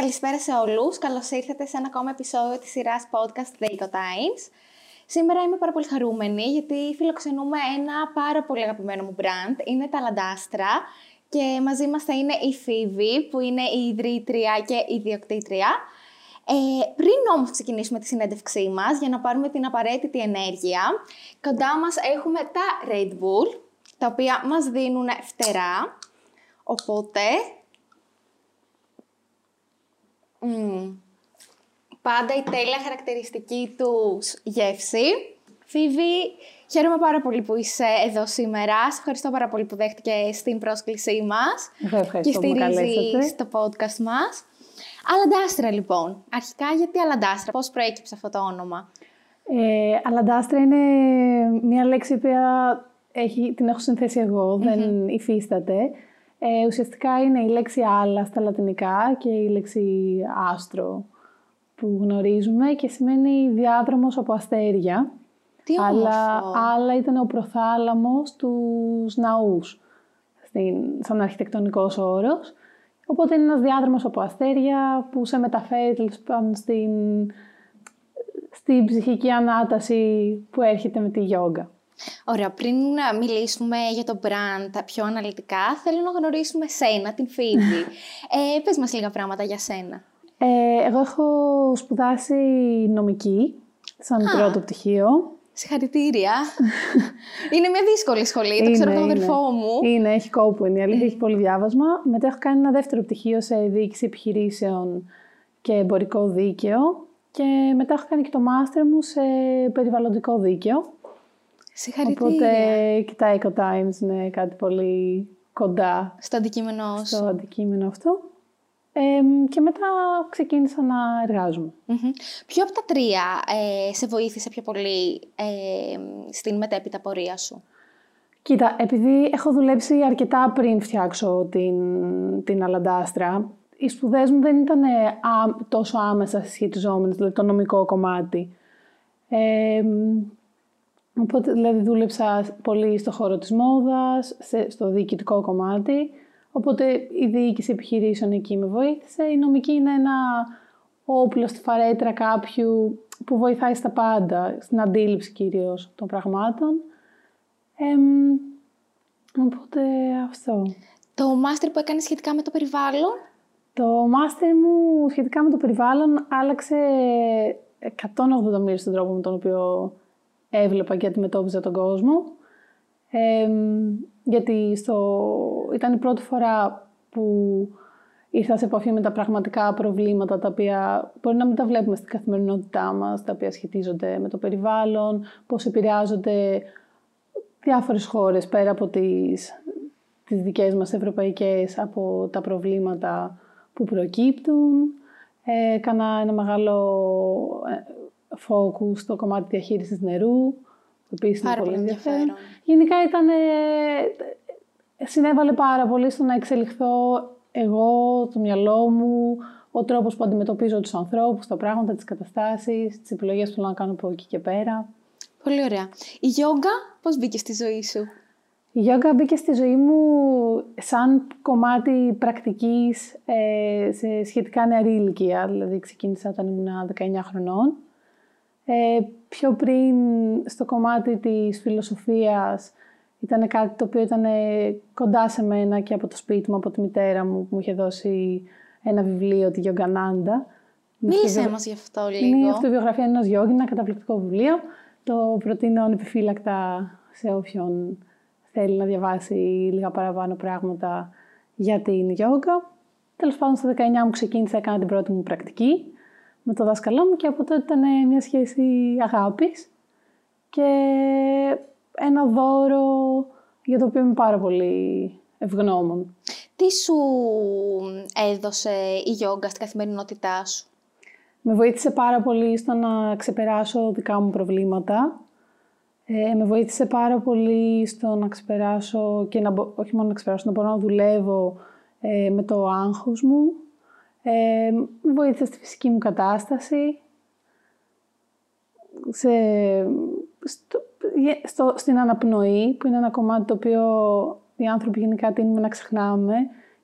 Καλησπέρα σε όλους. Καλώς ήρθατε σε ένα ακόμα επεισόδιο της σειράς podcast The Eco Times. Σήμερα είμαι πάρα πολύ χαρούμενη γιατί φιλοξενούμε ένα πάρα πολύ αγαπημένο μου brand. Είναι τα Λαντάστρα και μαζί μας θα είναι η Φίβη που είναι η ιδρύτρια και η ιδιοκτήτρια. Ε, πριν όμως ξεκινήσουμε τη συνέντευξή μας για να πάρουμε την απαραίτητη ενέργεια, κοντά μας έχουμε τα Red Bull, τα οποία μας δίνουν φτερά. Οπότε Πάντα η τέλεια χαρακτηριστική τους γεύση. Φίβη, χαίρομαι πάρα πολύ που είσαι εδώ σήμερα. Σε ευχαριστώ πάρα πολύ που δέχτηκε στην πρόσκλησή μας. και στηρίζει το podcast μας. Αλαντάστρα λοιπόν. Αρχικά γιατί Αλαντάστρα, πώς προέκυψε αυτό το όνομα; Ε, Αλαντάστρα είναι μια λέξη που έχει, την έχω συνθέσει δεν υφίσταται. Ε, ουσιαστικά είναι η λέξη άλλα στα λατινικά και η λέξη άστρο που γνωρίζουμε και σημαίνει διάδρομος από αστέρια. Τι Αλλά άλλα ήταν ο προθάλαμος τους ναούς, στην, σαν αρχιτεκτονικός όρος. Οπότε είναι ένας διάδρομος από αστέρια που σε μεταφέρει στην, στην ψυχική ανάταση που έρχεται με τη γιόγκα. Ωραία, πριν να μιλήσουμε για το brand πιο αναλυτικά, θέλω να γνωρίσουμε σένα, την Φίβη. ε, πες μας λίγα πράγματα για σένα. Ε, εγώ έχω σπουδάσει νομική, σαν πρώτο πτυχίο. Συγχαρητήρια. είναι μια δύσκολη σχολή, το ξέρω τον αδερφό μου. Είναι, έχει κόπο, είναι η αλήθεια, έχει πολύ διάβασμα. Μετά έχω κάνει ένα δεύτερο πτυχίο σε διοίκηση επιχειρήσεων και εμπορικό δίκαιο. Και μετά έχω κάνει και το μάστερ μου σε περιβαλλοντικό δίκαιο. Συγχαρητήρια. Οπότε και τα Eco Times είναι κάτι πολύ κοντά στο αντικείμενο στο αντικείμενο αυτό. και μετά ξεκίνησα να εργάζομαι. Ποιο από τα τρία ε, σε βοήθησε πιο πολύ ε, στην μετέπειτα πορεία σου; Κοίτα, επειδή έχω δουλέψει αρκετά πριν φτιάξω την, την Αλαντάστρα, οι σπουδές μου δεν ήταν τόσο άμεσα συσχετιζόμενες, δηλαδή το νομικό κομμάτι. Οπότε δηλαδή δούλεψα πολύ στο χώρο της μόδας, στο διοικητικό κομμάτι. Οπότε η διοίκηση επιχειρήσεων εκεί με βοήθησε. Η νομική είναι ένα όπλο στη φαρέτρα κάποιου που βοηθάει στα πάντα, στην αντίληψη κυρίως των πραγμάτων. Ε, οπότε αυτό. Το μάστερ που έκανες σχετικά με το περιβάλλον; Το μάστερ μου σχετικά με το περιβάλλον άλλαξε 180 μοίρες στον τρόπο με τον οποίο έβλεπα και αντιμετώπιζα τον κόσμο. γιατί στο... ήταν η πρώτη φορά που ήρθα σε επαφή με τα πραγματικά προβλήματα τα οποία μπορεί να μην τα βλέπουμε στην καθημερινότητά μας, τα οποία σχετίζονται με το περιβάλλον, πώς επηρεάζονται διάφορες χώρες πέρα από τις, τις δικές μας ευρωπαϊκές από τα προβλήματα που προκύπτουν. Ε, έκανα ένα μεγάλο ε, focus στο κομμάτι διαχείρισης νερού, που επίσης είναι πολύ ενδιαφέρον. Γενικά ήταν, συνέβαλε πάρα πολύ στο να εξελιχθώ εγώ, το μυαλό μου, ο τρόπος που αντιμετωπίζω τους ανθρώπους, τα πράγματα, τις καταστάσεις, τις επιλογές που θέλω να κάνω από εκεί και πέρα. Πολύ ωραία. Η γιόγκα πώς μπήκε στη ζωή σου; Η γιόγκα μπήκε στη ζωή μου σαν κομμάτι πρακτικής ε, σε σχετικά νεαρή ηλικία. Δηλαδή ξεκίνησα όταν ήμουν 19 χρονών. Ε, πιο πριν στο κομμάτι της φιλοσοφίας ήταν κάτι το οποίο ήταν κοντά σε μένα και από το σπίτι μου, από τη μητέρα μου που μου είχε δώσει ένα βιβλίο, τη Γιογκανάντα. Μίλησε μας γι' αυτό λίγο. Είναι η αυτοβιογραφία ενός γιόγη, ένα καταπληκτικό βιβλίο. Το προτείνω ανεπιφύλακτα σε όποιον θέλει να διαβάσει λίγα παραπάνω πράγματα για την γιόγκα. Τέλος πάντων, στα 19 μου ξεκίνησα, έκανα την πρώτη μου πρακτική με το δάσκαλό μου και από τότε ήταν μια σχέση αγάπης και ένα δώρο για το οποίο είμαι πάρα πολύ ευγνώμων. Τι σου έδωσε η γιόγκα στην καθημερινότητά σου; Με βοήθησε πάρα πολύ στο να ξεπεράσω δικά μου προβλήματα. Ε, με βοήθησε πάρα πολύ στο να ξεπεράσω και να, όχι μόνο να ξεπεράσω, να μπορώ να δουλεύω ε, με το άγχος μου ε, βοήθησε στη φυσική μου κατάσταση, σε, στο, στην αναπνοή, που είναι ένα κομμάτι το οποίο οι άνθρωποι γενικά τείνουμε να ξεχνάμε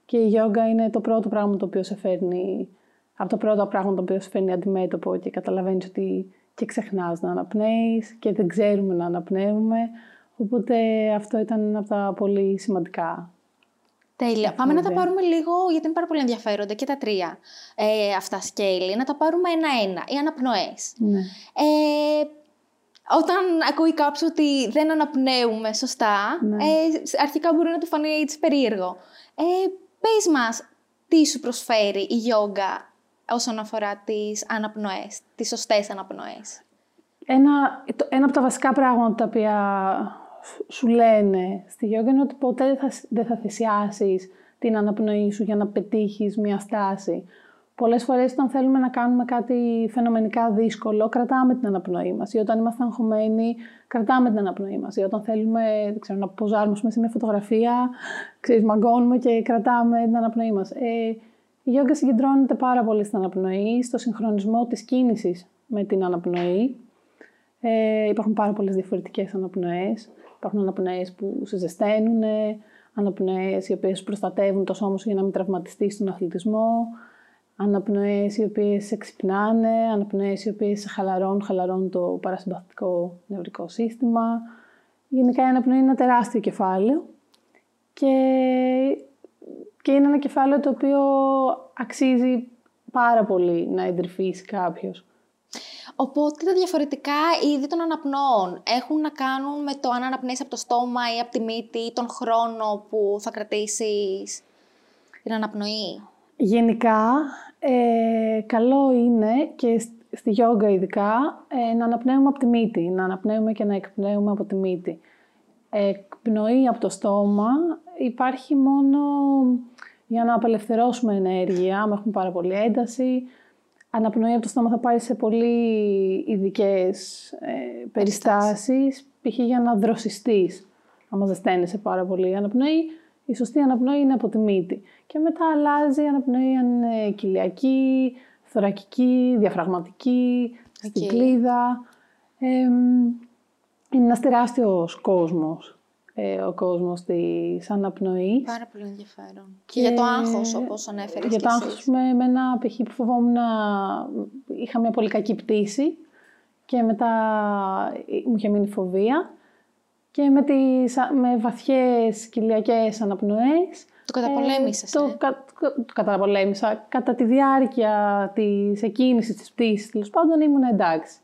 και η γιόγκα είναι το πρώτο πράγμα το οποίο σε φέρνει από τα πρώτα πράγματα που σου φέρνει αντιμέτωπο και καταλαβαίνεις ότι και ξεχνάς να αναπνέεις και δεν ξέρουμε να αναπνέουμε. Οπότε αυτό ήταν ένα από τα πολύ σημαντικά. Τέλεια. Πάμε να τα πάρουμε λίγο, γιατί είναι πάρα πολύ ενδιαφέροντα και τα τρία ε, αυτά σκέλη. Να τα πάρουμε ένα-ένα. Οι αναπνοές. Ναι. Ε, όταν ακούει κάποιος ότι δεν αναπνέουμε σωστά, Ναι. ε, αρχικά μπορεί να του φανεί έτσι περίεργο. Ε, πες μας, τι σου προσφέρει η γιόγκα όσον αφορά τις αναπνοές, τις σωστές αναπνοές; Ένα, το- ένα από τα βασικά πράγματα τα οποία σου- σου λένε στη γιόγκα είναι ότι ποτέ δεν θα, σ- δεν θα θυσιάσεις την αναπνοή σου για να πετύχεις μια στάση. Πολλές φορές όταν θέλουμε να κάνουμε κάτι φαινομενικά δύσκολο, κρατάμε την αναπνοή μας. Ή όταν είμαστε αγχωμένοι, κρατάμε την αναπνοή μας. Ή όταν θέλουμε δεν ξέρω, να ποζάρουμε ας πούμε, σε μια φωτογραφία, ξέρεις, μαγκώνουμε και κρατάμε την αναπνοή μας. Ε, η γιόγκα συγκεντρώνεται πάρα πολύ στην αναπνοή, στο συγχρονισμό της κίνησης με την αναπνοή. Ε, υπάρχουν πάρα πολλές διαφορετικές αναπνοές. Υπάρχουν αναπνοές που σε ζεσταίνουν, αναπνοές οι οποίες προστατεύουν το σώμα σου για να μην τραυματιστείς στον αθλητισμό, αναπνοές οι οποίες σε ξυπνάνε, αναπνοές οι οποίες σε χαλαρώνουν, χαλαρώνουν το παρασυμπαθητικό νευρικό σύστημα. Γενικά η αναπνοή είναι ένα τεράστιο κεφάλαιο και, και είναι ένα κεφάλαιο το οποίο αξίζει πάρα πολύ να εντρυφήσει κάποιος. Οπότε τα διαφορετικά είδη των αναπνοών έχουν να κάνουν με το αν αναπνέεις από το στόμα ή από τη μύτη ή τον χρόνο που θα κρατήσεις την αναπνοή. Γενικά, ε, καλό είναι και σ- στη γιόγκα ειδικά ε, να αναπνέουμε από τη μύτη, να αναπνέουμε και να εκπνέουμε από τη μύτη. Εκπνοή από το στόμα υπάρχει μόνο για να απελευθερώσουμε ενέργεια, άμα έχουμε πάρα πολύ ένταση. Αναπνοή από το στόμα θα πάρει σε πολύ ειδικές ε, περιστάσεις, π.χ. για να δροσιστείς, άμα ζεσταίνεσαι πάρα πολύ. Η αναπνοή, η σωστή αναπνοή είναι από τη μύτη. Και μετά αλλάζει η αναπνοή αν είναι κοιλιακή, θωρακική, διαφραγματική, στην Οκ. κλίδα. Εμ, είναι ένας τεράστιος κόσμος, ε, ο κόσμος της αναπνοής. Πάρα πολύ ενδιαφέρον. Και, για το άγχος, όπως ανέφερες Για και το εσύ. άγχος, με εμένα π.χ. που φοβόμουν να... Είχα μια πολύ κακή πτήση και μετά μου είχε μείνει φοβία και με, τις, με βαθιές κοιλιακές αναπνοές Το καταπολέμησες, το, ε. κα- το καταπολέμησα. Κατά τη διάρκεια της εκκίνησης της πτήσης, τέλος πάντων, ήμουν εντάξει.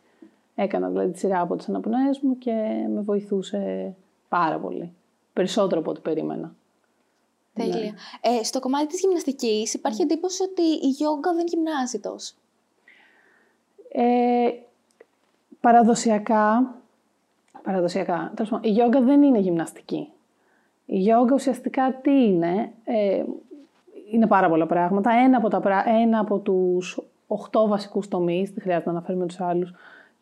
Έκανα δηλαδή τη σειρά από τις αναπνοές μου και με βοηθούσε πάρα πολύ. Περισσότερο από ό,τι περίμενα. Τέλεια. Ε, στο κομμάτι της γυμναστικής υπάρχει εντύπωση ότι η γιόγκα δεν γυμνάζει τόσο. Ε, παραδοσιακά, παραδοσιακά, τέλος πάντων, η γιόγκα δεν είναι γυμναστική. Η γιόγκα ουσιαστικά τι είναι, ε, είναι πάρα πολλά πράγματα. Ένα από, τα, πρά- ένα από τους οχτώ βασικούς τομείς, δεν χρειάζεται να αναφέρουμε τους άλλους,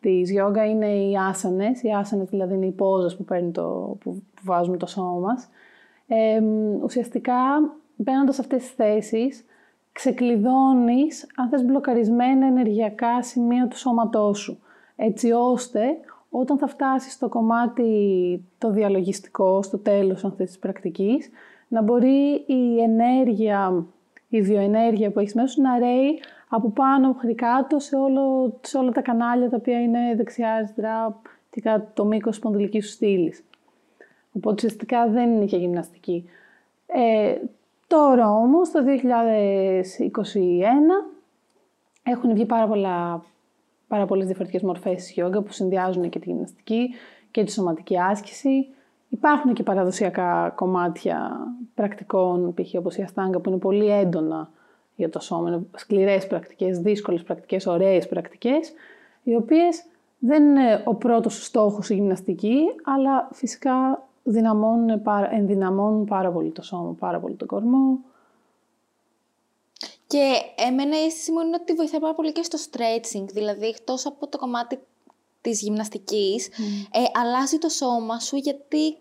της γιόγκα είναι οι άσανες. Οι άσανες δηλαδή είναι οι πόζες που, παίρνει το, που, που βάζουμε το σώμα μας. Ε, ουσιαστικά, μπαίνοντας σε αυτές τις θέσεις, ξεκλειδώνεις, αν θες, μπλοκαρισμένα ενεργειακά σημεία του σώματός σου. Έτσι ώστε, όταν θα φτάσεις στο κομμάτι το διαλογιστικό, στο τέλος αν θες, της πρακτικής, να μπορεί η ενέργεια, η βιοενέργεια που έχεις μέσα σου να ρέει από πάνω μέχρι κάτω σε, όλο, σε όλα τα κανάλια τα οποία είναι δεξιά, αριστερά και κατά το μήκος της σπονδυλικής σου στήλης. Οπότε ουσιαστικά δεν είναι και γυμναστική. Ε, τώρα όμως, το 2021, έχουν βγει πάρα, πολλά, πάρα πολλές διαφορετικές μορφές της γιόγκα που συνδυάζουν και τη γυμναστική και τη σωματική άσκηση. Υπάρχουν και παραδοσιακά κομμάτια πρακτικών, π.χ. όπως η αστάγκα, που είναι πολύ έντονα για το σώμα. Είναι σκληρές πρακτικές, δύσκολες πρακτικές, ωραίες πρακτικές, οι οποίες δεν είναι ο πρώτος στόχος η γυμναστική, αλλά φυσικά δυναμώνουν, πάρα- ενδυναμώνουν πάρα πολύ το σώμα, πάρα πολύ τον κορμό. Και εμένα η αίσθηση μου είναι ότι βοηθάει πάρα πολύ και στο stretching, δηλαδή εκτός από το κομμάτι της γυμναστικής, ε, αλλάζει το σώμα σου γιατί ε,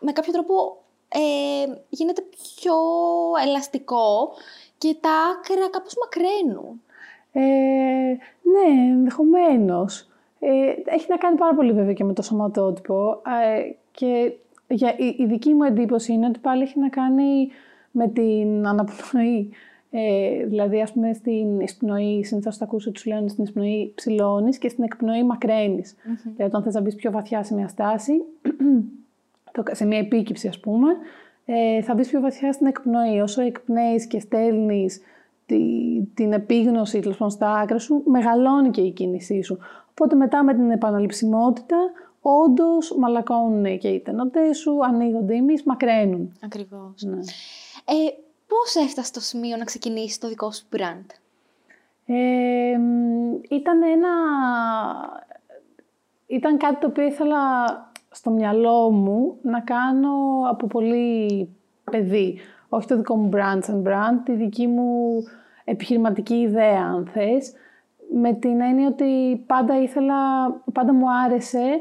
με κάποιο τρόπο ε, γίνεται πιο ελαστικό και τα άκρα κάπως μακραίνουν. Ε, ναι, ενδεχομένως. Ε, έχει να κάνει πάρα πολύ βέβαια και με το σωματότυπο. Ε, και για, η, η δική μου εντύπωση είναι ότι πάλι έχει να κάνει με την αναπνοή. Ε, δηλαδή, ας πούμε, στην εισπνοή, συνήθως θα ακούσει ότι σου λένε στην εισπνοή ψηλώνεις και στην εκπνοή μακραίνεις. Mm-hmm. Δηλαδή, όταν θες να μπεις πιο βαθιά σε μια στάση, σε μια επίκυψη, ας πούμε, ε, θα μπεις πιο βαθιά στην εκπνοή. Όσο εκπνέεις και στέλνεις τη, την επίγνωση τέλος στα άκρα σου, μεγαλώνει και η κίνησή σου. Οπότε μετά με την επαναληψιμότητα, όντως μαλακώνουν και οι τενοντέ σου, ανοίγονται οι μακραίνουν. Ακριβώς. Ναι. Ε, Πώς έφτασε στο σημείο να ξεκινήσεις το δικό σου brand? Ε, ήταν ένα... Ήταν κάτι το οποίο ήθελα στο μυαλό μου να κάνω από πολύ παιδί. Όχι το δικό μου brand σαν brand, τη δική μου επιχειρηματική ιδέα αν θες. Με την έννοια ότι πάντα ήθελα, πάντα μου άρεσε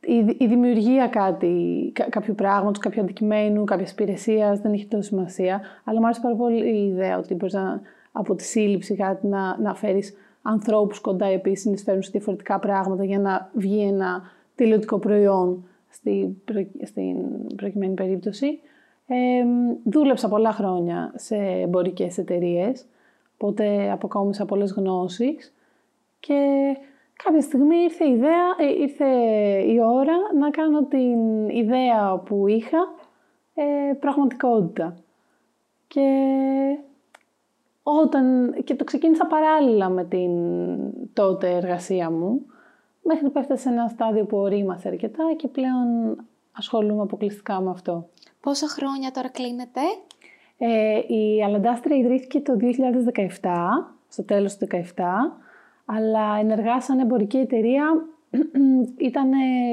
η, η δημιουργία κάτι, κάποιου πράγματος, κάποιου αντικειμένου, κάποια υπηρεσία δεν έχει τόσο σημασία. Αλλά μου άρεσε πάρα πολύ η ιδέα ότι μπορείς από τη σύλληψη κάτι να, να φέρεις ανθρώπους κοντά οι οποίοι συνεισφέρουν σε διαφορετικά πράγματα για να βγει ένα τηλεοπτικό προϊόν στην, στην προκειμένη περίπτωση. Ε, δούλεψα πολλά χρόνια σε εμπορικές εταιρείες, οπότε αποκόμισα πολλές γνώσεις και κάποια στιγμή ήρθε η, ιδέα, ε, ήρθε η ώρα να κάνω την ιδέα που είχα ε, πραγματικότητα. Και όταν και το ξεκίνησα παράλληλα με την τότε εργασία μου, μέχρι που έφτασε σε ένα στάδιο που ορίμασε αρκετά και πλέον ασχολούμαι αποκλειστικά με αυτό. Πόσα χρόνια τώρα κλείνετε; Ε, η Αλαντάστρια ιδρύθηκε το 2017, στο τέλος του 2017, αλλά ενεργά σαν εμπορική εταιρεία ήταν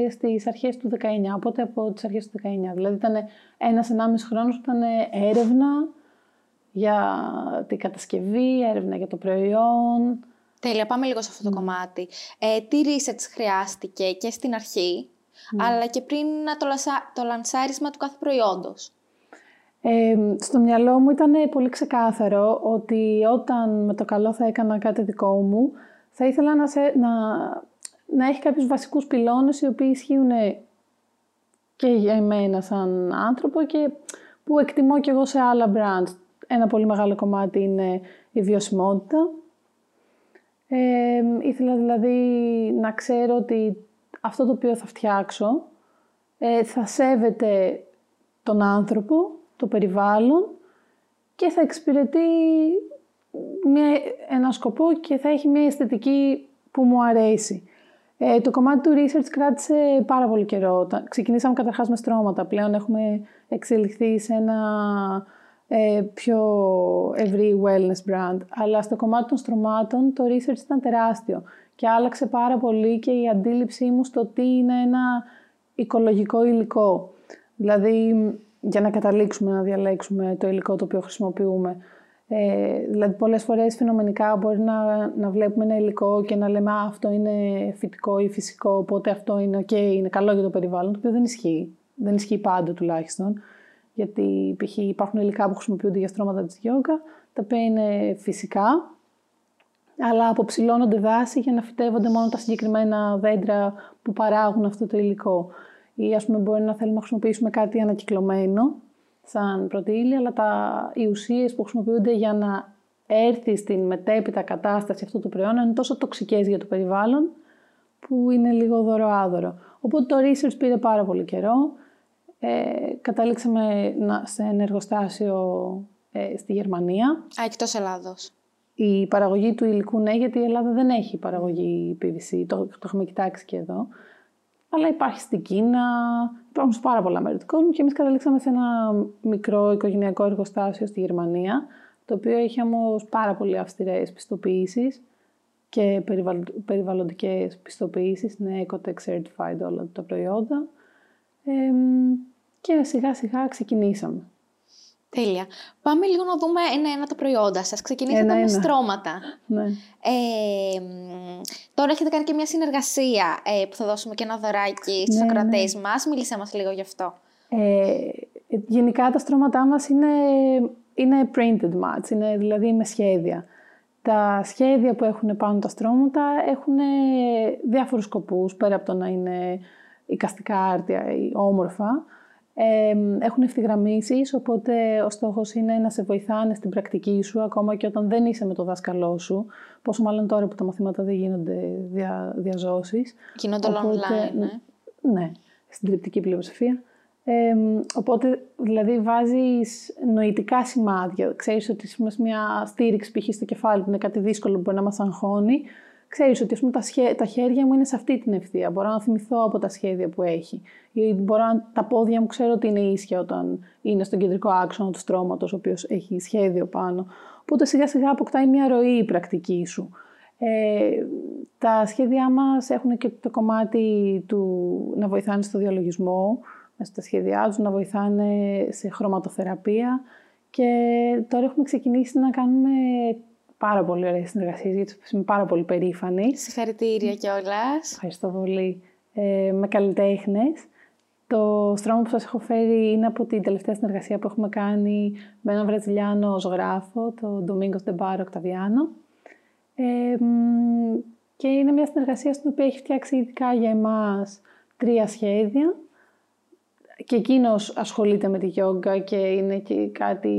στις αρχές του 19, οπότε από τις αρχές του 19. Δηλαδή ήταν ένας ενάμιση χρόνος που ήταν έρευνα για την κατασκευή, έρευνα για το προϊόν. Τέλεια, πάμε λίγο σε αυτό το ναι. κομμάτι. Ε, τι research χρειάστηκε και στην αρχή, ναι. αλλά και πριν το, το λανσάρισμα του κάθε προϊόντος. Ε, στο μυαλό μου ήταν πολύ ξεκάθαρο ότι όταν με το καλό θα έκανα κάτι δικό μου, θα ήθελα να, σε, να, να έχει κάποιους βασικούς πυλώνες οι οποίοι ισχύουν και για εμένα σαν άνθρωπο και που εκτιμώ και εγώ σε άλλα brands. Ένα πολύ μεγάλο κομμάτι είναι η βιωσιμότητα. Ε, ήθελα δηλαδή να ξέρω ότι αυτό το οποίο θα φτιάξω ε, θα σέβεται τον άνθρωπο, το περιβάλλον και θα εξυπηρετεί μια, ένα σκοπό και θα έχει μια αισθητική που μου αρέσει. Ε, το κομμάτι του research κράτησε πάρα πολύ καιρό. Ξεκινήσαμε καταρχάς με στρώματα. Πλέον έχουμε εξελιχθεί σε ένα ε, πιο ευρύ wellness brand. Αλλά στο κομμάτι των στρωμάτων το research ήταν τεράστιο και άλλαξε πάρα πολύ και η αντίληψή μου στο τι είναι ένα οικολογικό υλικό. Δηλαδή, για να καταλήξουμε να διαλέξουμε το υλικό το οποίο χρησιμοποιούμε. Ε, δηλαδή πολλές φορές φαινομενικά μπορεί να, να βλέπουμε ένα υλικό και να λέμε αυτό είναι φυτικό ή φυσικό, οπότε αυτό είναι ok, είναι καλό για το περιβάλλον, το οποίο δεν ισχύει. Δεν ισχύει πάντα τουλάχιστον. Γιατί π.χ. υπάρχουν υλικά που χρησιμοποιούνται για στρώματα της γιόγκα, τα οποία είναι φυσικά, αλλά αποψηλώνονται δάση για να φυτεύονται μόνο τα συγκεκριμένα δέντρα που παράγουν αυτό το υλικό. Ή ας πούμε μπορεί να θέλουμε να χρησιμοποιήσουμε κάτι ανακυκλωμένο, σαν πρώτη αλλά τα, οι ουσίες που χρησιμοποιούνται για να έρθει στην μετέπειτα κατάσταση αυτού του προϊόντος είναι τόσο τοξικές για το περιβάλλον που είναι λίγο δωροάδωρο. Οπότε το research πήρε πάρα πολύ καιρό. Ε, καταλήξαμε σε ένα εργοστάσιο ε, στη Γερμανία. Α, εκτός Ελλάδος. Η παραγωγή του υλικού ναι, γιατί η Ελλάδα δεν έχει παραγωγή PVC, το, το έχουμε κοιτάξει και εδώ αλλά υπάρχει στην Κίνα, υπάρχουν σε πάρα πολλά μέρη του κόσμου και εμείς καταλήξαμε σε ένα μικρό οικογενειακό εργοστάσιο στη Γερμανία, το οποίο έχει όμως πάρα πολύ αυστηρές πιστοποιήσεις και περιβαλλοντικές πιστοποιήσεις, είναι Ecotech Certified όλα τα προϊόντα. Και σιγά σιγά ξεκινήσαμε. Τέλεια. Πάμε λίγο να δούμε ένα-ένα τα προϊόντα σας. Ξεκινήσατε με στρώματα. Ναι. Ε, τώρα έχετε κάνει και μια συνεργασία ε, που θα δώσουμε και ένα δωράκι στους ναι, ακροατές ναι. μας. Μίλησέ μας λίγο γι' αυτό. Ε, γενικά τα στρώματά μας είναι, είναι printed mats, είναι δηλαδή με σχέδια. Τα σχέδια που έχουν πάνω τα στρώματα έχουν διάφορους σκοπούς, πέρα από το να είναι οικαστικά άρτια ή όμορφα. έχουν ευθυγραμμίσεις, οπότε ο στόχος είναι να σε βοηθάνε στην πρακτική σου, ακόμα και όταν δεν είσαι με το δάσκαλό σου. Πόσο μάλλον τώρα που τα μαθήματα δεν γίνονται δια, διαζώσεις. Γίνονται όλα online, ναι. Ναι, στην τριπτική πλειοψηφία. Ε, οπότε, δηλαδή, βάζεις νοητικά σημάδια. Ξέρεις ότι σε μια στήριξη π.χ. στο κεφάλι που είναι κάτι δύσκολο που μπορεί να μας αγχώνει, ξέρεις ότι πούμε, τα, τα χέρια μου είναι σε αυτή την ευθεία. Μπορώ να θυμηθώ από τα σχέδια που έχει. Ή μπορώ να... τα πόδια μου ξέρω ότι είναι ίσια όταν είναι στον κεντρικό άξονα του στρώματος, ο οποίος έχει σχέδιο πάνω. Οπότε σιγά σιγά αποκτάει μια ροή η πρακτική σου. Ε, τα σχέδιά μας έχουν και το κομμάτι του να βοηθάνε στο διαλογισμό, μέσα στα σχέδιά τους, να βοηθάνε σε χρωματοθεραπεία και τώρα έχουμε ξεκινήσει να κάνουμε πάρα πολύ ωραίες συνεργασίες, γιατί είμαι πάρα πολύ περήφανη. Συγχαρητήρια κιόλας. Ευχαριστώ πολύ. Ε, με καλλιτέχνες. Το στρώμα που σας έχω φέρει είναι από την τελευταία συνεργασία που έχουμε κάνει με έναν Βραζιλιάνο ζωγράφο, το Domingos de Bar Octaviano. Ε, και είναι μια συνεργασία στην οποία έχει φτιάξει ειδικά για εμάς τρία σχέδια και εκείνος ασχολείται με τη γιόγκα και είναι και κάτι,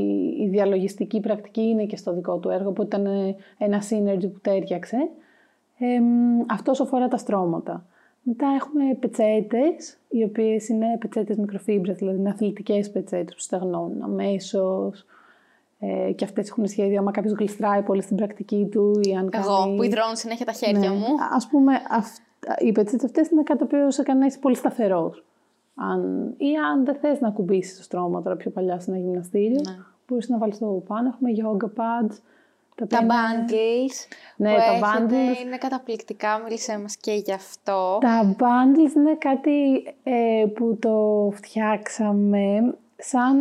η διαλογιστική πρακτική είναι και στο δικό του έργο, που ήταν ένα synergy που τέριαξε. Ε, αυτός αφορά τα στρώματα. Μετά έχουμε πετσέτες, οι οποίες είναι πετσέτες μικροφίμπρες, δηλαδή είναι αθλητικές πετσέτες που στεγνώνουν αμέσως. Ε, και αυτές έχουν σχέδιο, άμα κάποιος γλιστράει πολύ στην πρακτική του ή αν Εγώ, που υδρώνω συνέχεια τα χέρια ναι. μου. Ας πούμε, οι πετσέτες αυτές είναι κάτι το οποίο σε κάνει πολύ σταθερός. Αν, ή αν δεν θες να κουμπίσεις το στρώμα τώρα πιο παλιά σε ένα γυμναστήριο, ναι. μπορείς να βάλεις το πάνω. Έχουμε yoga pads. Τα, τα bundles ναι, που τα έχετε bundles. είναι καταπληκτικά, μίλησέ μας και γι' αυτό. Τα bundles είναι κάτι ε, που το φτιάξαμε σαν...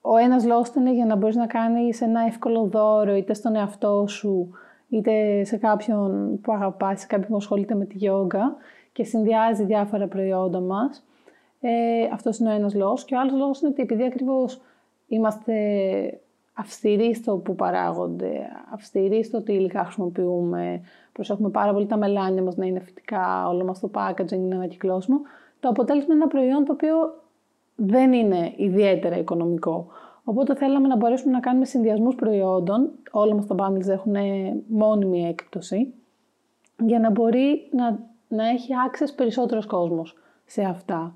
Ο ένας λόγος είναι για να μπορείς να κάνεις ένα εύκολο δώρο είτε στον εαυτό σου είτε σε κάποιον που αγαπάς, σε κάποιον που ασχολείται με τη γιόγκα και συνδυάζει διάφορα προϊόντα μας. Ε, αυτός είναι ο ένας λόγος. Και ο άλλος λόγος είναι ότι επειδή ακριβώς είμαστε αυστηροί στο που παράγονται, αυστηροί στο τι υλικά χρησιμοποιούμε, προσέχουμε πάρα πολύ τα μελάνια μας να είναι φυτικά, όλο μας το packaging είναι ανακυκλώσιμο, το αποτέλεσμα είναι ένα προϊόν το οποίο δεν είναι ιδιαίτερα οικονομικό. Οπότε θέλαμε να μπορέσουμε να κάνουμε συνδυασμούς προϊόντων, όλα μας τα bundles έχουν μόνιμη έκπτωση, για να μπορεί να να έχει access περισσότερος κόσμος σε αυτά.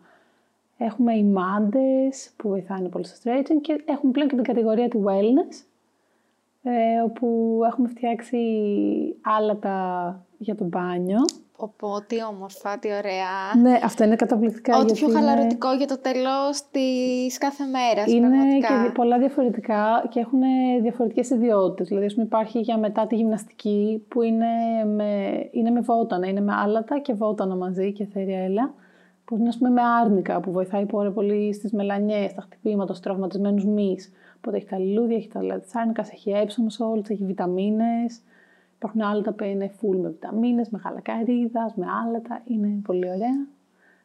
Έχουμε οι μάντες που βοηθάνε πολύ στο stretching και έχουμε πλέον και την κατηγορία του wellness ε, όπου έχουμε φτιάξει άλατα για το μπάνιο. Οπότε, τι όμορφα, τι ωραία. Ναι, αυτό είναι καταπληκτικά. Ό,τι πιο χαλαρωτικό για το τέλος της κάθε μέρας. Είναι πραγματικά. και πολλά διαφορετικά και έχουν διαφορετικές ιδιότητες. Δηλαδή, ας πούμε, υπάρχει για μετά τη γυμναστική που είναι με, είναι με βότανα. Είναι με άλατα και βότανα μαζί και έλα. Που είναι, ας πούμε, με άρνικα που βοηθάει πάρα πολύ στις μελανιές, στα χτυπήματα, στους τραυματισμένους μυς. Οπότε έχει τα λουλούδια, έχει τα λάδια της άρνικας, έχει έψωμο όλους, έχει βιταμίνες. Υπάρχουν άλλα τα οποία είναι full με βιταμίνες, με γαλακαρίδας, με άλατα. Είναι πολύ ωραία.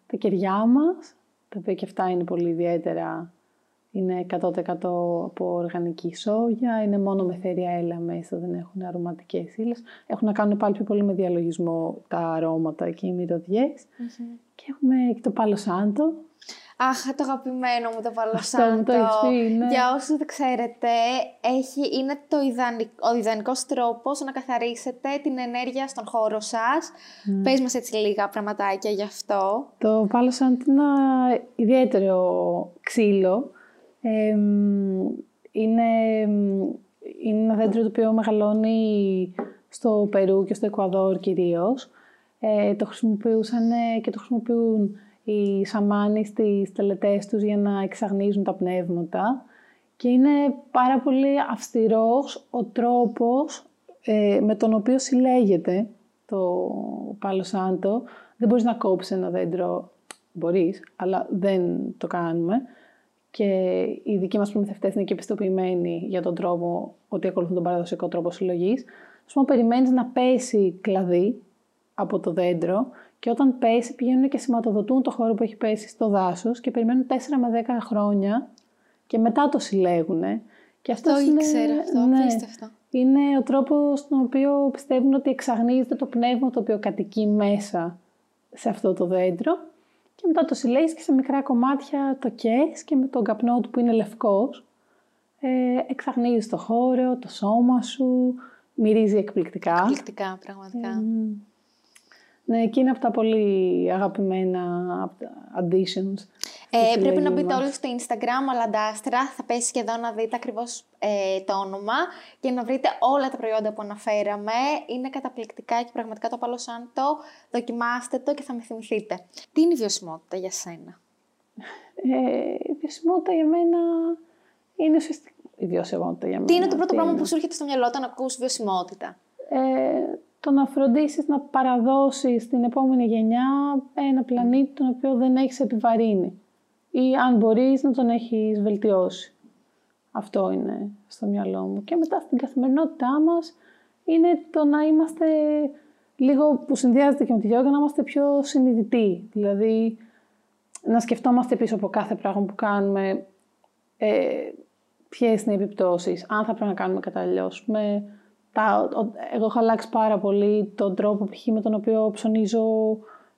Τα κεριά μας, τα οποία και αυτά είναι πολύ ιδιαίτερα. Είναι 100% από οργανική σόγια, είναι μόνο με θέρια έλα μέσα, δεν έχουν αρωματικές ύλες. Έχουν να κάνουν πάλι πιο πολύ με διαλογισμό τα αρώματα και οι μυρωδιες Και έχουμε και το πάλο σάντο, Αχ, το αγαπημένο μου το παλοσάντο. ναι. Για όσους δεν ξέρετε, έχει, είναι το ιδανικό, ο ιδανικός τρόπος να καθαρίσετε την ενέργεια στον χώρο σας. Mm. Πες μας έτσι λίγα πραγματάκια γι' αυτό. Το παλοσάντο είναι ένα ιδιαίτερο ξύλο. είναι, είναι ένα δέντρο το οποίο μεγαλώνει στο Περού και στο Εκουαδόρ κυρίως. Ε, το χρησιμοποιούσαν και το χρησιμοποιούν οι σαμάνοι στις τελετές τους για να εξαγνίζουν τα πνεύματα και είναι πάρα πολύ αυστηρός ο τρόπος ε, με τον οποίο συλλέγεται το Πάλο Σάντο. Δεν μπορείς να κόψεις ένα δέντρο, μπορείς, αλλά δεν το κάνουμε. Και οι δικοί μας προμηθευτές είναι και επιστοποιημένοι για τον τρόπο ότι ακολουθούν τον παραδοσιακό τρόπο συλλογής. Ας πούμε, περιμένεις να πέσει κλαδί από το δέντρο και όταν πέσει, πηγαίνουν και σηματοδοτούν το χώρο που έχει πέσει στο δάσος και περιμένουν 4 με 10 χρόνια και μετά το συλλέγουν. Και αυτό το είναι, ήξερα αυτό, ναι, απίστευτο. Είναι ο τρόπος στον οποίο πιστεύουν ότι εξαγνίζεται το πνεύμα το οποίο κατοικεί μέσα σε αυτό το δέντρο και μετά το συλλέγεις και σε μικρά κομμάτια το κες και με τον καπνό του που είναι λευκός ε, εξαγνίζεις το χώρο, το σώμα σου, μυρίζει εκπληκτικά. Εκπληκτικά, πραγματικά. Ε, ναι, και είναι από τα πολύ αγαπημένα additions. Ε, πρέπει να μπείτε όλοι στο Instagram, Αλαντάστρα. Θα πέσει και εδώ να δείτε ακριβώς ε, το όνομα και να βρείτε όλα τα προϊόντα που αναφέραμε. Είναι καταπληκτικά και πραγματικά το το Δοκιμάστε το και θα με θυμηθείτε. Τι είναι η βιωσιμότητα για σένα; Ε, η βιωσιμότητα για μένα είναι ουσιαστικά η βιωσιμότητα για μένα. Τι είναι το πρώτο πράγμα που σου έρχεται στο μυαλό όταν ακούς βιωσιμότητα; Ε, το να φροντίσεις να παραδώσεις στην επόμενη γενιά ένα πλανήτη τον οποίο δεν έχεις επιβαρύνει ή αν μπορείς να τον έχεις βελτιώσει. Αυτό είναι στο μυαλό μου. Και μετά στην καθημερινότητά μας είναι το να είμαστε λίγο που συνδυάζεται και με τη γιόγκα, να είμαστε πιο συνειδητοί. Δηλαδή, να σκεφτόμαστε πίσω από κάθε πράγμα που κάνουμε ε, ποιες είναι οι επιπτώσεις, αν θα πρέπει να κάνουμε κατά Με τα, εγώ έχω αλλάξει πάρα πολύ τον τρόπο π.χ. με τον οποίο ψωνίζω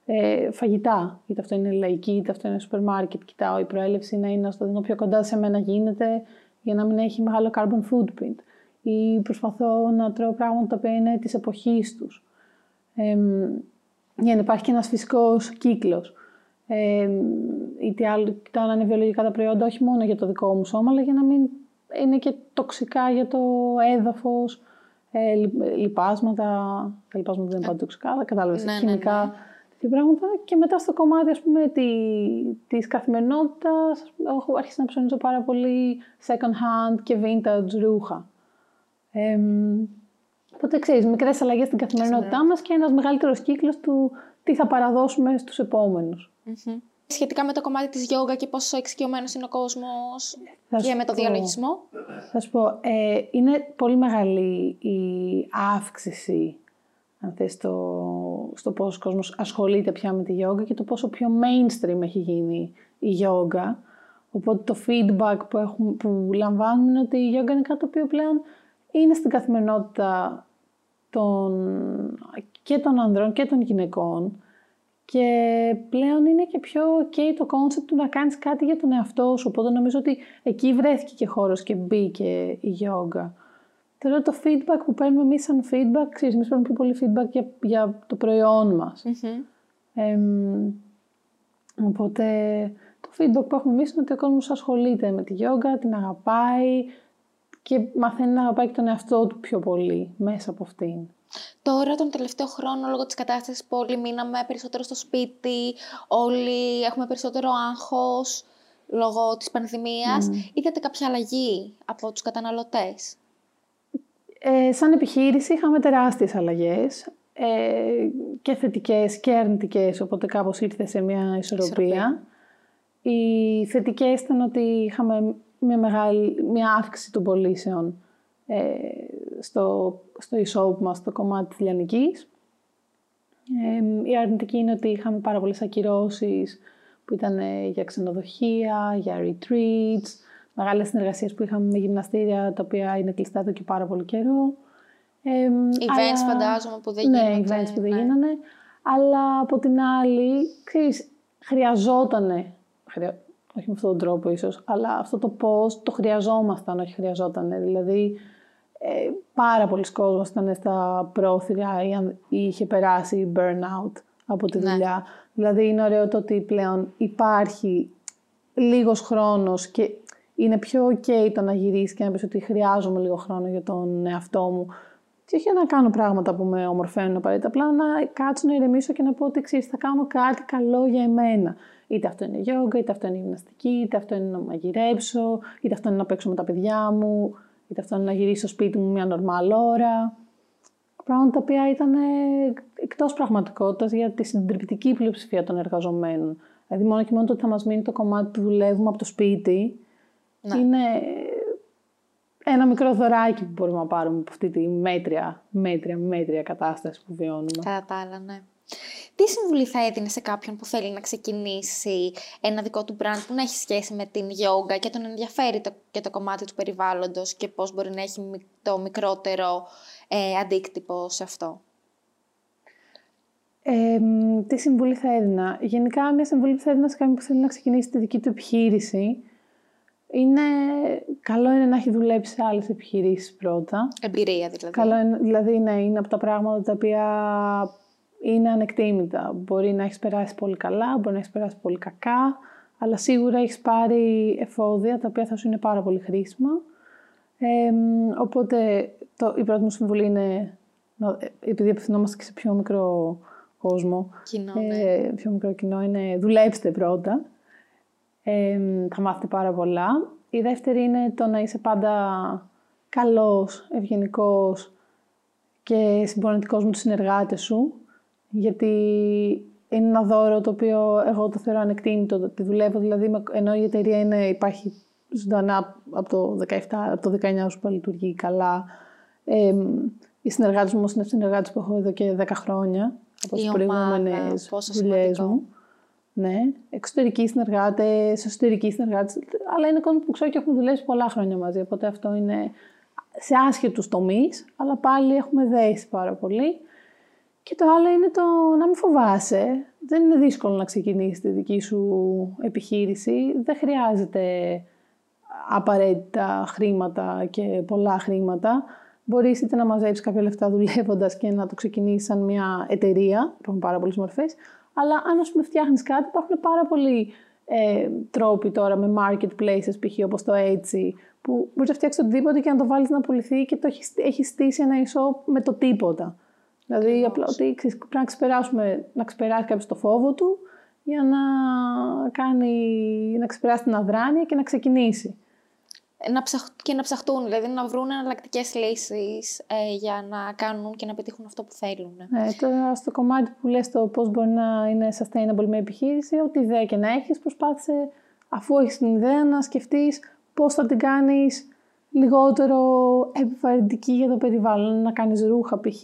ε, φαγητά. Είτε αυτό είναι λαϊκή, είτε αυτό είναι σούπερ μάρκετ. Κοιτάω η προέλευση να είναι στο δίνω πιο κοντά σε μένα γίνεται για να μην έχει μεγάλο carbon footprint. Ή προσπαθώ να τρώω πράγματα τα οποία είναι της εποχής τους. Ε, για να υπάρχει και ένας φυσικός κύκλος. Ε, είτε άλλο, κοιτάω να είναι βιολογικά τα προϊόντα, όχι μόνο για το δικό μου σώμα, αλλά για να μην είναι και τοξικά για το έδαφος, ε, λιπάσματα, τα λιπάσματα δεν είναι πάντα τοξικά, αλλά κατάλαβες, ναι, ναι, χημικά, ναι, ναι. πράγματα. Και μετά στο κομμάτι, ας πούμε, τη, της καθημερινότητας, έχω αρχίσει να ψωνίζω πάρα πολύ second hand και vintage ρούχα. Ε, οπότε, ξέρεις, μικρές αλλαγές στην καθημερινότητά μας και ένας μεγαλύτερος κύκλος του τι θα παραδώσουμε στους επομενους σχετικά με το κομμάτι της γιόγκα και πόσο εξοικειωμένος είναι ο κόσμος και με το διαλογισμό. Θα σου πω, ε, είναι πολύ μεγάλη η αύξηση αν θες, στο, στο πόσο ο κόσμος ασχολείται πια με τη γιόγκα και το πόσο πιο mainstream έχει γίνει η γιόγκα. Οπότε το feedback που, έχουν, που λαμβάνουν είναι ότι η γιόγκα είναι κάτι το οποίο πλέον είναι στην καθημερινότητα των, και των ανδρών και των γυναικών και πλέον είναι και πιο ok το concept του να κάνεις κάτι για τον εαυτό σου. Οπότε νομίζω ότι εκεί βρέθηκε και χώρος και μπήκε η yoga. Τώρα το feedback που παίρνουμε εμείς σαν feedback, ξέρεις, εμείς παίρνουμε πιο πολύ feedback για, για το προϊόν μας. οπότε το feedback που έχουμε εμείς είναι ότι ο κόσμος ασχολείται με τη yoga, την αγαπάει και μαθαίνει να αγαπάει και τον εαυτό του πιο πολύ μέσα από αυτήν. Τώρα, τον τελευταίο χρόνο, λόγω της κατάστασης που όλοι μείναμε περισσότερο στο σπίτι, όλοι έχουμε περισσότερο άγχος λόγω της πανδημίας, mm. είδατε κάποια αλλαγή από τους καταναλωτές; Ε, σαν επιχείρηση είχαμε τεράστιες αλλαγές ε, και θετικές και αρνητικές, οπότε κάπως ήρθε σε μια ισορροπία. Οι θετικές ήταν ότι είχαμε μια, μεγάλη, μια αύξηση των πωλήσεων ε, στο, στο e-shop μας, στο κομμάτι της λιανικής. Ε, η αρνητική είναι ότι είχαμε πάρα πολλές ακυρώσεις που ήταν ε, για ξενοδοχεία, για retreats, μεγάλες συνεργασίες που είχαμε με γυμναστήρια τα οποία είναι κλειστά εδώ και πάρα πολύ καιρό. Ε, events αλλά... φαντάζομαι που δεν ναι, γίνονται. events που δεν ναι. γίνανε. Αλλά από την άλλη, ξέρεις, χρειαζότανε, χρειά... όχι με αυτόν τον τρόπο ίσως, αλλά αυτό το πώς το χρειαζόμασταν, όχι χρειαζότανε. Δηλαδή, ε, πάρα πολλοί κόσμος ήταν στα πρόθυρα ή, είχε περάσει burnout από τη ναι. δουλειά. Δηλαδή είναι ωραίο το ότι πλέον υπάρχει λίγος χρόνος και είναι πιο ok το να γυρίσεις και να πεις ότι χρειάζομαι λίγο χρόνο για τον εαυτό μου. Και όχι να κάνω πράγματα που με ομορφαίνουν απαραίτητα, απλά να κάτσω να ηρεμήσω και να πω ότι ξέρεις, θα κάνω κάτι καλό για εμένα. Είτε αυτό είναι γιόγκα, είτε αυτό είναι γυμναστική, είτε αυτό είναι να μαγειρέψω, είτε αυτό είναι να παίξω με τα παιδιά μου είτε αυτό είναι να γυρίσω στο σπίτι μου μια νορμάλ ώρα. Πράγματα τα οποία ήταν ε, εκτός πραγματικότητας για τη συντριπτική πλειοψηφία των εργαζομένων. Δηλαδή, μόνο και μόνο το ότι θα μας μείνει το κομμάτι που δουλεύουμε από το σπίτι ναι. είναι ένα μικρό δωράκι που μπορούμε να πάρουμε από αυτή τη μέτρια, μέτρια, μέτρια κατάσταση που βιώνουμε. Κατά τα άλλα, ναι. Τι συμβουλή θα έδινε σε κάποιον που θέλει να ξεκινήσει ένα δικό του brand που να έχει σχέση με την yoga και τον ενδιαφέρει το, και το κομμάτι του περιβάλλοντος και πώς μπορεί να έχει το μικρότερο ε, αντίκτυπο σε αυτό; Ε, τι συμβουλή θα έδινα; Γενικά, μια συμβουλή που θα έδινα σε κάποιον που θέλει να ξεκινήσει τη δική του επιχείρηση είναι καλό είναι να έχει δουλέψει σε άλλες επιχειρήσεις πρώτα. Εμπειρία δηλαδή. Καλό είναι, δηλαδή ναι, είναι από τα πράγματα τα οποία είναι ανεκτήμητα. Μπορεί να έχεις περάσει πολύ καλά, μπορεί να έχεις περάσει πολύ κακά, αλλά σίγουρα έχεις πάρει εφόδια τα οποία θα σου είναι πάρα πολύ χρήσιμα. Ε, οπότε το, η πρώτη μου συμβουλή είναι, επειδή απευθυνόμαστε και σε πιο μικρό κόσμο, κοινό, ε, ναι. πιο μικρό κοινό, είναι δουλέψτε πρώτα. Ε, θα μάθετε πάρα πολλά. Η δεύτερη είναι το να είσαι πάντα καλός, ευγενικός και συμπονετικός με τους συνεργάτες σου. Γιατί είναι ένα δώρο το οποίο εγώ το θεωρώ ανεκτήμητο. Τη δουλεύω δηλαδή, ενώ η εταιρεία είναι, υπάρχει ζωντανά από το 17, από το 19 που λειτουργεί καλά. Ε, οι συνεργάτες μου είναι συνεργάτες που έχω εδώ και 10 χρόνια από τις προηγούμενες δουλειές μου. Ναι, εξωτερικοί συνεργάτες, εσωτερικοί συνεργάτες, αλλά είναι κόσμο που ξέρω και έχουμε δουλέψει πολλά χρόνια μαζί. Οπότε αυτό είναι σε άσχετους τομείς, αλλά πάλι έχουμε δέσει πάρα πολύ. Και το άλλο είναι το να μην φοβάσαι. Δεν είναι δύσκολο να ξεκινήσεις τη δική σου επιχείρηση. Δεν χρειάζεται απαραίτητα χρήματα και πολλά χρήματα. Μπορείς είτε να μαζέψεις κάποια λεφτά δουλεύοντας και να το ξεκινήσεις σαν μια εταιρεία. Υπάρχουν πάρα πολλές μορφές. Αλλά αν ας πούμε φτιάχνεις κάτι, υπάρχουν πάρα πολλοί ε, τρόποι τώρα με marketplaces, π.χ. όπως το Etsy, που μπορείς να φτιάξεις οτιδήποτε και να το βάλεις να πουληθεί και το έχεις, έχεις στήσει ένα e με το τίποτα. Δηλαδή, απλά ότι πρέπει να, ξεπεράσουμε, να ξεπεράσει κάποιος το φόβο του για να, κάνει, να ξεπεράσει την αδράνεια και να ξεκινήσει να και να ψαχτούν, δηλαδή να βρουν εναλλακτικές λύσεις ε, για να κάνουν και να πετύχουν αυτό που θέλουν. Ναι, τώρα στο κομμάτι που λες το πώς μπορεί να είναι sustainable με επιχείρηση, ό,τι ιδέα και να έχεις, προσπάθησε αφού έχεις την ιδέα να σκεφτείς πώς θα την κάνεις λιγότερο επιβαρυντική για το περιβάλλον. Να κάνεις ρούχα π.χ.,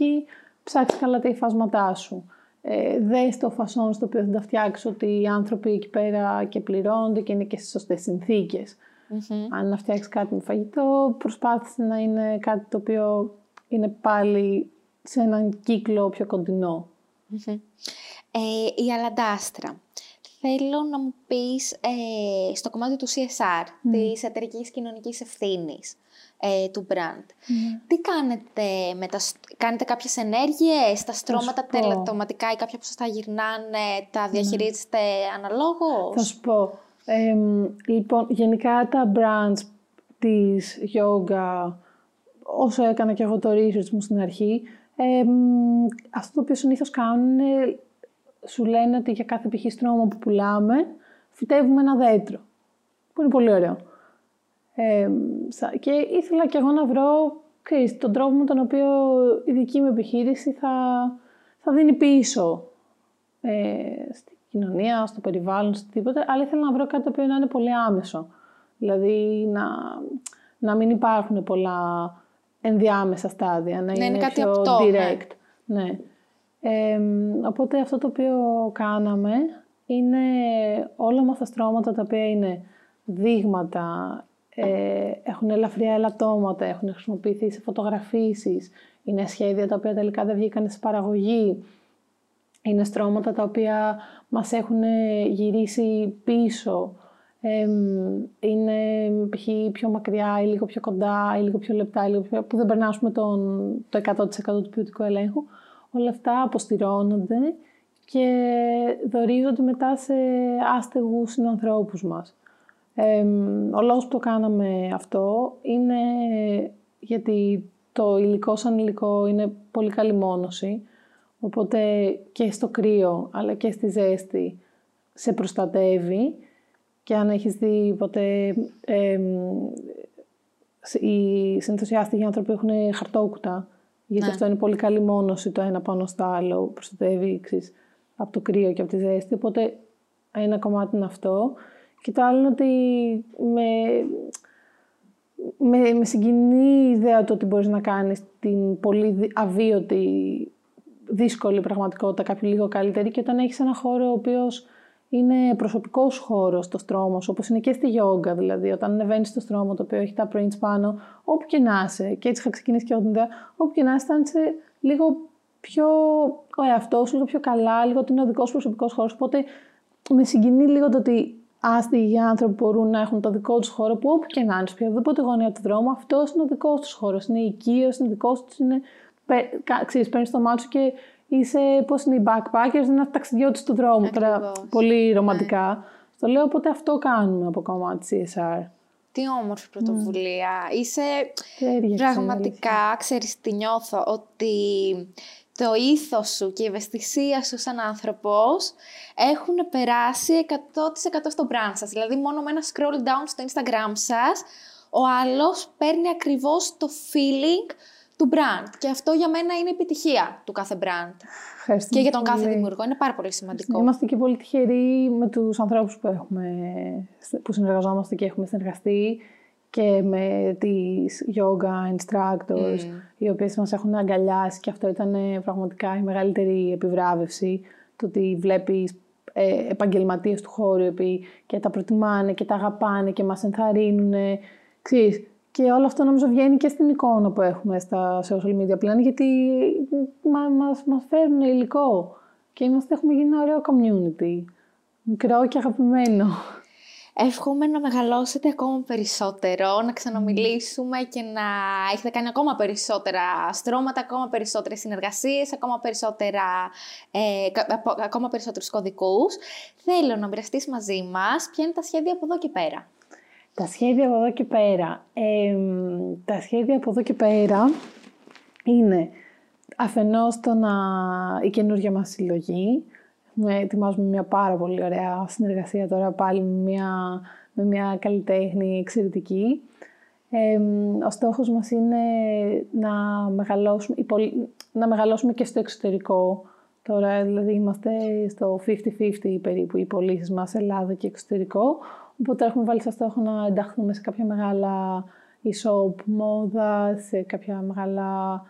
ψάξεις καλά τα υφάσματά σου. Ε, δες το φασόν στο οποίο θα τα φτιάξει ότι οι άνθρωποι εκεί πέρα και πληρώνονται και είναι και στις σωστές συνθήκες. Mm-hmm. Αν να φτιάξεις κάτι με φαγητό, προσπάθησε να είναι κάτι το οποίο είναι πάλι σε έναν κύκλο πιο κοντινό. Mm-hmm. Ε, η αλαντάστρα. Θέλω να μου πεις ε, στο κομμάτι του CSR, mm. της εταιρικής κοινωνικής ευθύνης ε, του brand. Τι κάνετε, με τα, κάνετε κάποιες ενέργειες, τα στρώματα τελετοματικά ή κάποια που σας τα γυρνάνε, τα διαχειρίζεστε αναλόγως; Θα σου πω. Ε, λοιπόν, γενικά τα brands της yoga, όσο έκανα και εγώ το research μου στην αρχή, αυτό το οποίο συνήθως κάνουν είναι, σου λένε ότι για κάθε π.χ. στρώμα που πουλάμε, φυτεύουμε ένα δέντρο, που είναι πολύ ωραίο. Και ήθελα και εγώ να βρω ξέρεις, τον τρόπο με τον οποίο η δική μου επιχείρηση θα, θα δίνει πίσω ε, κοινωνία, στο περιβάλλον, στο τίποτα, αλλά ήθελα να βρω κάτι το οποίο να είναι πολύ άμεσο. Δηλαδή να, να μην υπάρχουν πολλά ενδιάμεσα στάδια, να, είναι, κάτι πιο direct. Ναι. ναι. οπότε αυτό το οποίο κάναμε είναι όλα μας τα στρώματα τα οποία είναι δείγματα, ε, έχουν ελαφριά ελαττώματα, έχουν χρησιμοποιηθεί σε φωτογραφίσεις, είναι σχέδια τα οποία τελικά δεν βγήκαν σε παραγωγή, είναι στρώματα τα οποία μας έχουν γυρίσει πίσω. είναι π.χ. πιο μακριά ή λίγο πιο κοντά ή λίγο πιο λεπτά ή λίγο πιο... που δεν περνάσουμε τον, το 100% του ποιοτικού ελέγχου. Όλα αυτά αποστηρώνονται και δορίζονται μετά σε άστεγους συνανθρώπους μας. Ο λόγος που το κάναμε αυτό είναι γιατί το υλικό σαν υλικό είναι πολύ καλή μόνωση. Οπότε και στο κρύο αλλά και στη ζέστη σε προστατεύει και αν έχεις δει ποτέ ε, οι συνήθως οι άστιγοι άνθρωποι έχουν χαρτόκουτα γιατί ναι. αυτό είναι πολύ καλή μόνωση το ένα πάνω στο άλλο, προστατεύει ξέρεις, από το κρύο και από τη ζέστη, οπότε ένα κομμάτι είναι αυτό. Και το άλλο είναι ότι με, με, με συγκινεί η ιδέα του ότι μπορείς να κάνεις την πολύ αβίωτη δύσκολη πραγματικότητα, κάποιου λίγο καλύτερη και όταν έχεις ένα χώρο ο οποίος είναι προσωπικός χώρος στο στρώμα σου, όπως είναι και στη γιόγκα δηλαδή. Όταν ανεβαίνεις στο στρώμα το οποίο έχει τα prints πάνω, όπου και να είσαι, και έτσι είχα ξεκινήσει και εγώ την ιδέα, όπου και να είσαι, θα λίγο πιο ο εαυτός λίγο πιο καλά, λίγο ότι είναι ο δικός προσωπικός χώρος. Οπότε με συγκινεί λίγο το ότι άστιγοι άνθρωποι μπορούν να έχουν το δικό τους χώρο που όπου και να είναι, σε οποιαδήποτε γωνία του δρόμου, αυτός είναι ο δικός τους χώρος. Είναι οικείο, είναι δικός τους, είναι. Ξέρεις, παίρνεις το μάτσο και είσαι, πώς είναι οι backpackers, είναι ταξιδιώτης του δρόμου. Τώρα, πολύ ρομαντικά. Ναι. Στο λέω, οπότε αυτό κάνουμε από κομμάτι CSR. Τι όμορφη πρωτοβουλία. Mm. Είσαι πραγματικά, ξέρεις τι νιώθω, ότι το ήθος σου και η ευαισθησία σου σαν άνθρωπος έχουν περάσει 100% στο brand σας. Δηλαδή μόνο με ένα scroll down στο Instagram σας, ο άλλος παίρνει ακριβώς το feeling του brand. Και αυτό για μένα είναι επιτυχία του κάθε brand. και για τον κάθε δημιουργό. Είναι πάρα πολύ σημαντικό. Είμαστε και πολύ τυχεροί με τους ανθρώπους που, έχουμε, που συνεργαζόμαστε και έχουμε συνεργαστεί και με τις yoga instructors, mm. οι οποίες μας έχουν αγκαλιάσει και αυτό ήταν πραγματικά η μεγαλύτερη επιβράβευση, το ότι βλέπεις ε, επαγγελματίες του χώρου και τα προτιμάνε και τα αγαπάνε και μας ενθαρρύνουν. Ξέρεις, και όλο αυτό νομίζω βγαίνει και στην εικόνα που έχουμε στα social media πλέον, γιατί μα, μας, μας φέρνουν υλικό και είμαστε, έχουμε γίνει ένα ωραίο community, μικρό και αγαπημένο. Εύχομαι να μεγαλώσετε ακόμα περισσότερο, να ξαναμιλήσουμε και να έχετε κάνει ακόμα περισσότερα στρώματα, ακόμα περισσότερες συνεργασίες, ακόμα, περισσότερα, ε, ακόμα περισσότερους κωδικούς. Θέλω να μοιραστείς μαζί μας ποια είναι τα σχέδια από εδώ και πέρα. Τα σχέδια από εδώ και πέρα. τα σχέδια από εδώ και πέρα είναι αφενός το να, η καινούργια μας συλλογή, με, ετοιμάζουμε μια πάρα πολύ ωραία συνεργασία τώρα πάλι με μια, με μια καλλιτέχνη εξαιρετική. Ε, ο στόχος μας είναι να μεγαλώσουμε, να μεγαλώσουμε και στο εξωτερικό. Τώρα δηλαδή είμαστε στο 50-50 περίπου οι πωλήσεις μας Ελλάδα και εξωτερικό. Οπότε έχουμε βάλει σαν στόχο να ενταχθούμε σε κάποια μεγάλα e-shop μόδα, σε κάποια μεγάλα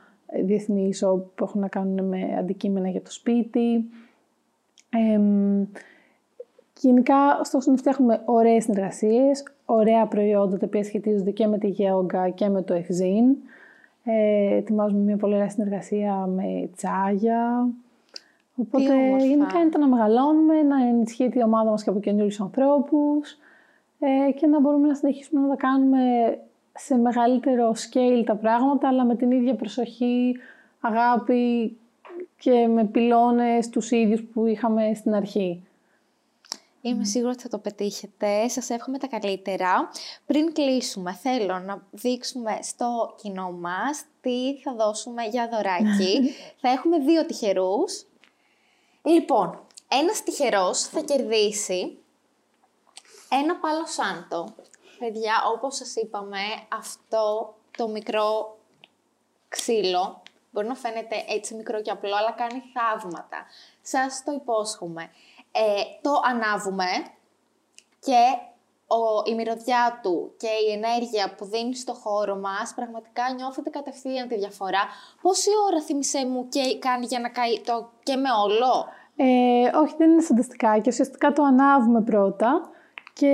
διεθνή e-shop που έχουν να κάνουν με αντικείμενα για το σπίτι. Ε, γενικά, ο στόχος είναι να φτιάχνουμε ωραίες συνεργασίες, ωραία προϊόντα τα οποία σχετίζονται και με τη Γεωγκα και με το Ευζήν. Ε, ετοιμάζουμε μια πολύ ωραία συνεργασία με τσάγια. Οπότε γενικά είναι το να μεγαλώνουμε, να ενισχύεται η ομάδα μας και από καινούριους ανθρώπους ε, και να μπορούμε να συνεχίσουμε να τα κάνουμε σε μεγαλύτερο scale τα πράγματα, αλλά με την ίδια προσοχή, αγάπη και με πυλώνες τους ίδιους που είχαμε στην αρχή. Είμαι σίγουρη ότι θα το πετύχετε. Σας εύχομαι τα καλύτερα. Πριν κλείσουμε, θέλω να δείξουμε στο κοινό μας τι θα δώσουμε για δωράκι. θα έχουμε δύο τυχερούς. Λοιπόν, ένας τυχερός θα κερδίσει ένα πάλο σάντο. Παιδιά, όπως σας είπαμε, αυτό το μικρό ξύλο Μπορεί να φαίνεται έτσι μικρό και απλό, αλλά κάνει θαύματα. Σας το υπόσχομαι. Ε, το ανάβουμε και ο, η μυρωδιά του και η ενέργεια που δίνει στο χώρο μας, πραγματικά νιώθετε κατευθείαν τη διαφορά. Πόση ώρα θυμισέ μου και κάνει για να καεί το και με όλο; Ε, όχι, δεν είναι φανταστικά και ουσιαστικά το ανάβουμε πρώτα και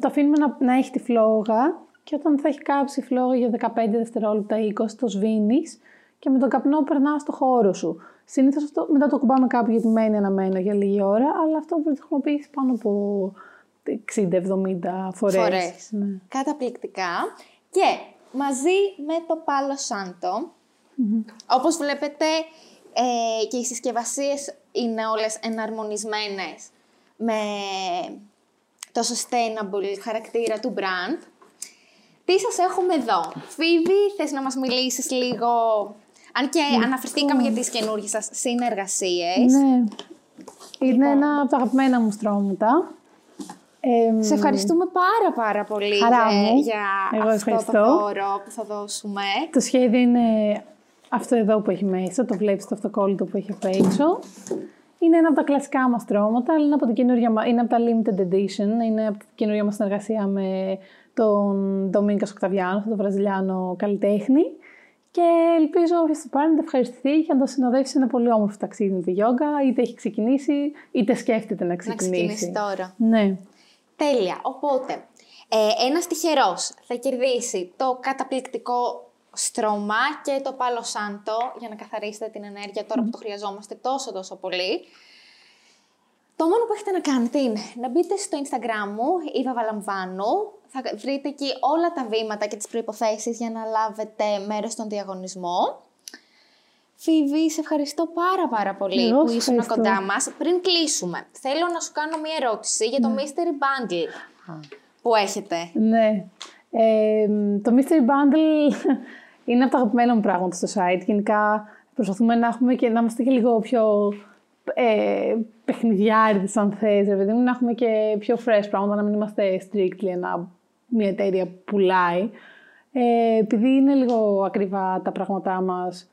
το αφήνουμε να, να έχει τη φλόγα και όταν θα έχει κάψει η φλόγα για 15 δευτερόλεπτα ή 20 το σβήνεις και με τον καπνό περνά στο χώρο σου. Συνήθως αυτό μετά το κουμπάμε κάπου γιατί μένει αναμένο για λίγη ώρα, αλλά αυτό μπορεί να το χρησιμοποιήσει πάνω από 60-70 φορές. Φορές. Ναι. Καταπληκτικά. Και μαζί με το Πάλο Σάντο, όπως βλέπετε ε, και οι συσκευασίες είναι όλες εναρμονισμένες με το sustainable χαρακτήρα του brand. Τι σας έχουμε εδώ; Φίβη, θες να μας μιλήσεις λίγο αν και λοιπόν. αναφερθήκαμε για τις καινούργιες σας συνεργασίες. Ναι. Είναι λοιπόν. ένα από τα αγαπημένα μου στρώματα. Ε, Σε ευχαριστούμε πάρα πάρα πολύ χαρά μου. για Εγώ αυτό ευχαριστώ. το δώρο που θα δώσουμε. Το σχέδιο είναι αυτό εδώ που έχει μέσα, το βλέπεις το αυτοκόλλητο που έχει απ' έξω. Είναι ένα από τα κλασικά μας στρώματα, αλλά είναι από, την είναι από τα limited edition, είναι από την καινούργια μας συνεργασία με τον Ντομίνκας Οκταβιάνο, τον Βραζιλιάνο καλλιτέχνη. Και ελπίζω όποιο το πάρει να το ευχαριστηθεί και να το συνοδεύσει ένα πολύ όμορφο ταξίδι με τη γιόγκα, είτε έχει ξεκινήσει, είτε σκέφτεται να ξεκινήσει. Να ξεκινήσει τώρα. Ναι. Τέλεια. Οπότε, ε, ένας τυχερός θα κερδίσει το καταπληκτικό στρώμα και το πάλο σάντο για να καθαρίσετε την ενέργεια τώρα που το χρειαζόμαστε τόσο τόσο πολύ. Το μόνο που έχετε να κάνετε είναι να μπείτε στο Instagram μου, Ήβα Βαλαμβάνου. Θα βρείτε εκεί όλα τα βήματα και τις προϋποθέσεις για να λάβετε μέρος στον διαγωνισμό. Φίβη, σε ευχαριστώ πάρα πάρα πολύ Εγώ που σε ήσουν ευχαριστώ. κοντά μας. Πριν κλείσουμε, θέλω να σου κάνω μία ερώτηση για το Ναι. Mystery Bundle που έχετε. Ναι. Ε, το Mystery Bundle είναι από τα αγαπημένα μου πράγματα στο site. Γενικά προσπαθούμε να, έχουμε και, να είμαστε και λίγο πιο ε, παιχνιδιάριδες αν θες, ρε παιδί μου, να έχουμε και πιο fresh πράγματα, να μην είμαστε strictly ένα, μια εταιρεία που πουλάει. Ε, επειδή είναι λίγο ακριβά τα πράγματά μας,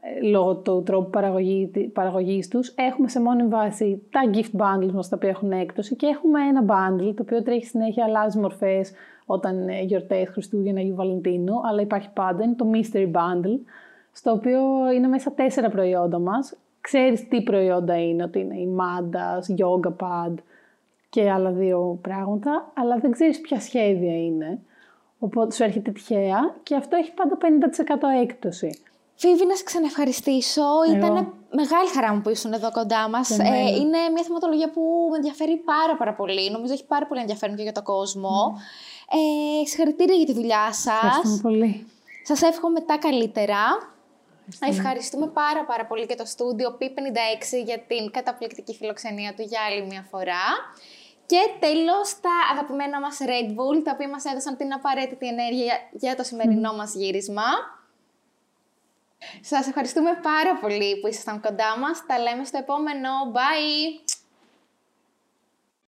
ε, λόγω του τρόπου παραγωγή, παραγωγής τους, έχουμε σε μόνη βάση τα gift bundles μας τα οποία έχουν έκπτωση και έχουμε ένα bundle το οποίο τρέχει συνέχεια, αλλάζει μορφές όταν είναι γιορτές Χριστούγεννα ή Βαλεντίνου, αλλά υπάρχει πάντα, είναι το mystery bundle, στο οποίο είναι μέσα τέσσερα προϊόντα μας. Ξέρεις τι προϊόντα είναι, ότι είναι η Mandas, Yoga Pad και άλλα δύο πράγματα, αλλά δεν ξέρεις ποια σχέδια είναι. Οπότε σου έρχεται τυχαία και αυτό έχει πάντα 50% έκπτωση. Φίβη, να σε ξαναευχαριστήσω. Εγώ. Ήταν μεγάλη χαρά μου που ήσουν εδώ κοντά μας. Και εμένα. είναι μια θεματολογία που με ενδιαφέρει πάρα, πάρα πολύ. Νομίζω έχει πάρα πολύ ενδιαφέρον και για τον κόσμο. Ε, συγχαρητήρια για τη δουλειά σας. Ευχαριστούμε πολύ. Σας εύχομαι τα καλύτερα. Ευχαριστούμε πάρα πάρα πολύ και το στούντιο P56 για την καταπληκτική φιλοξενία του για άλλη μια φορά. Και τέλος τα αγαπημένα μας Red Bull, τα οποία μας έδωσαν την απαραίτητη ενέργεια για- για το σημερινό μας γύρισμα. Σας ευχαριστούμε πάρα πολύ που ήσασταν κοντά μας. Τα λέμε στο επόμενο. Bye!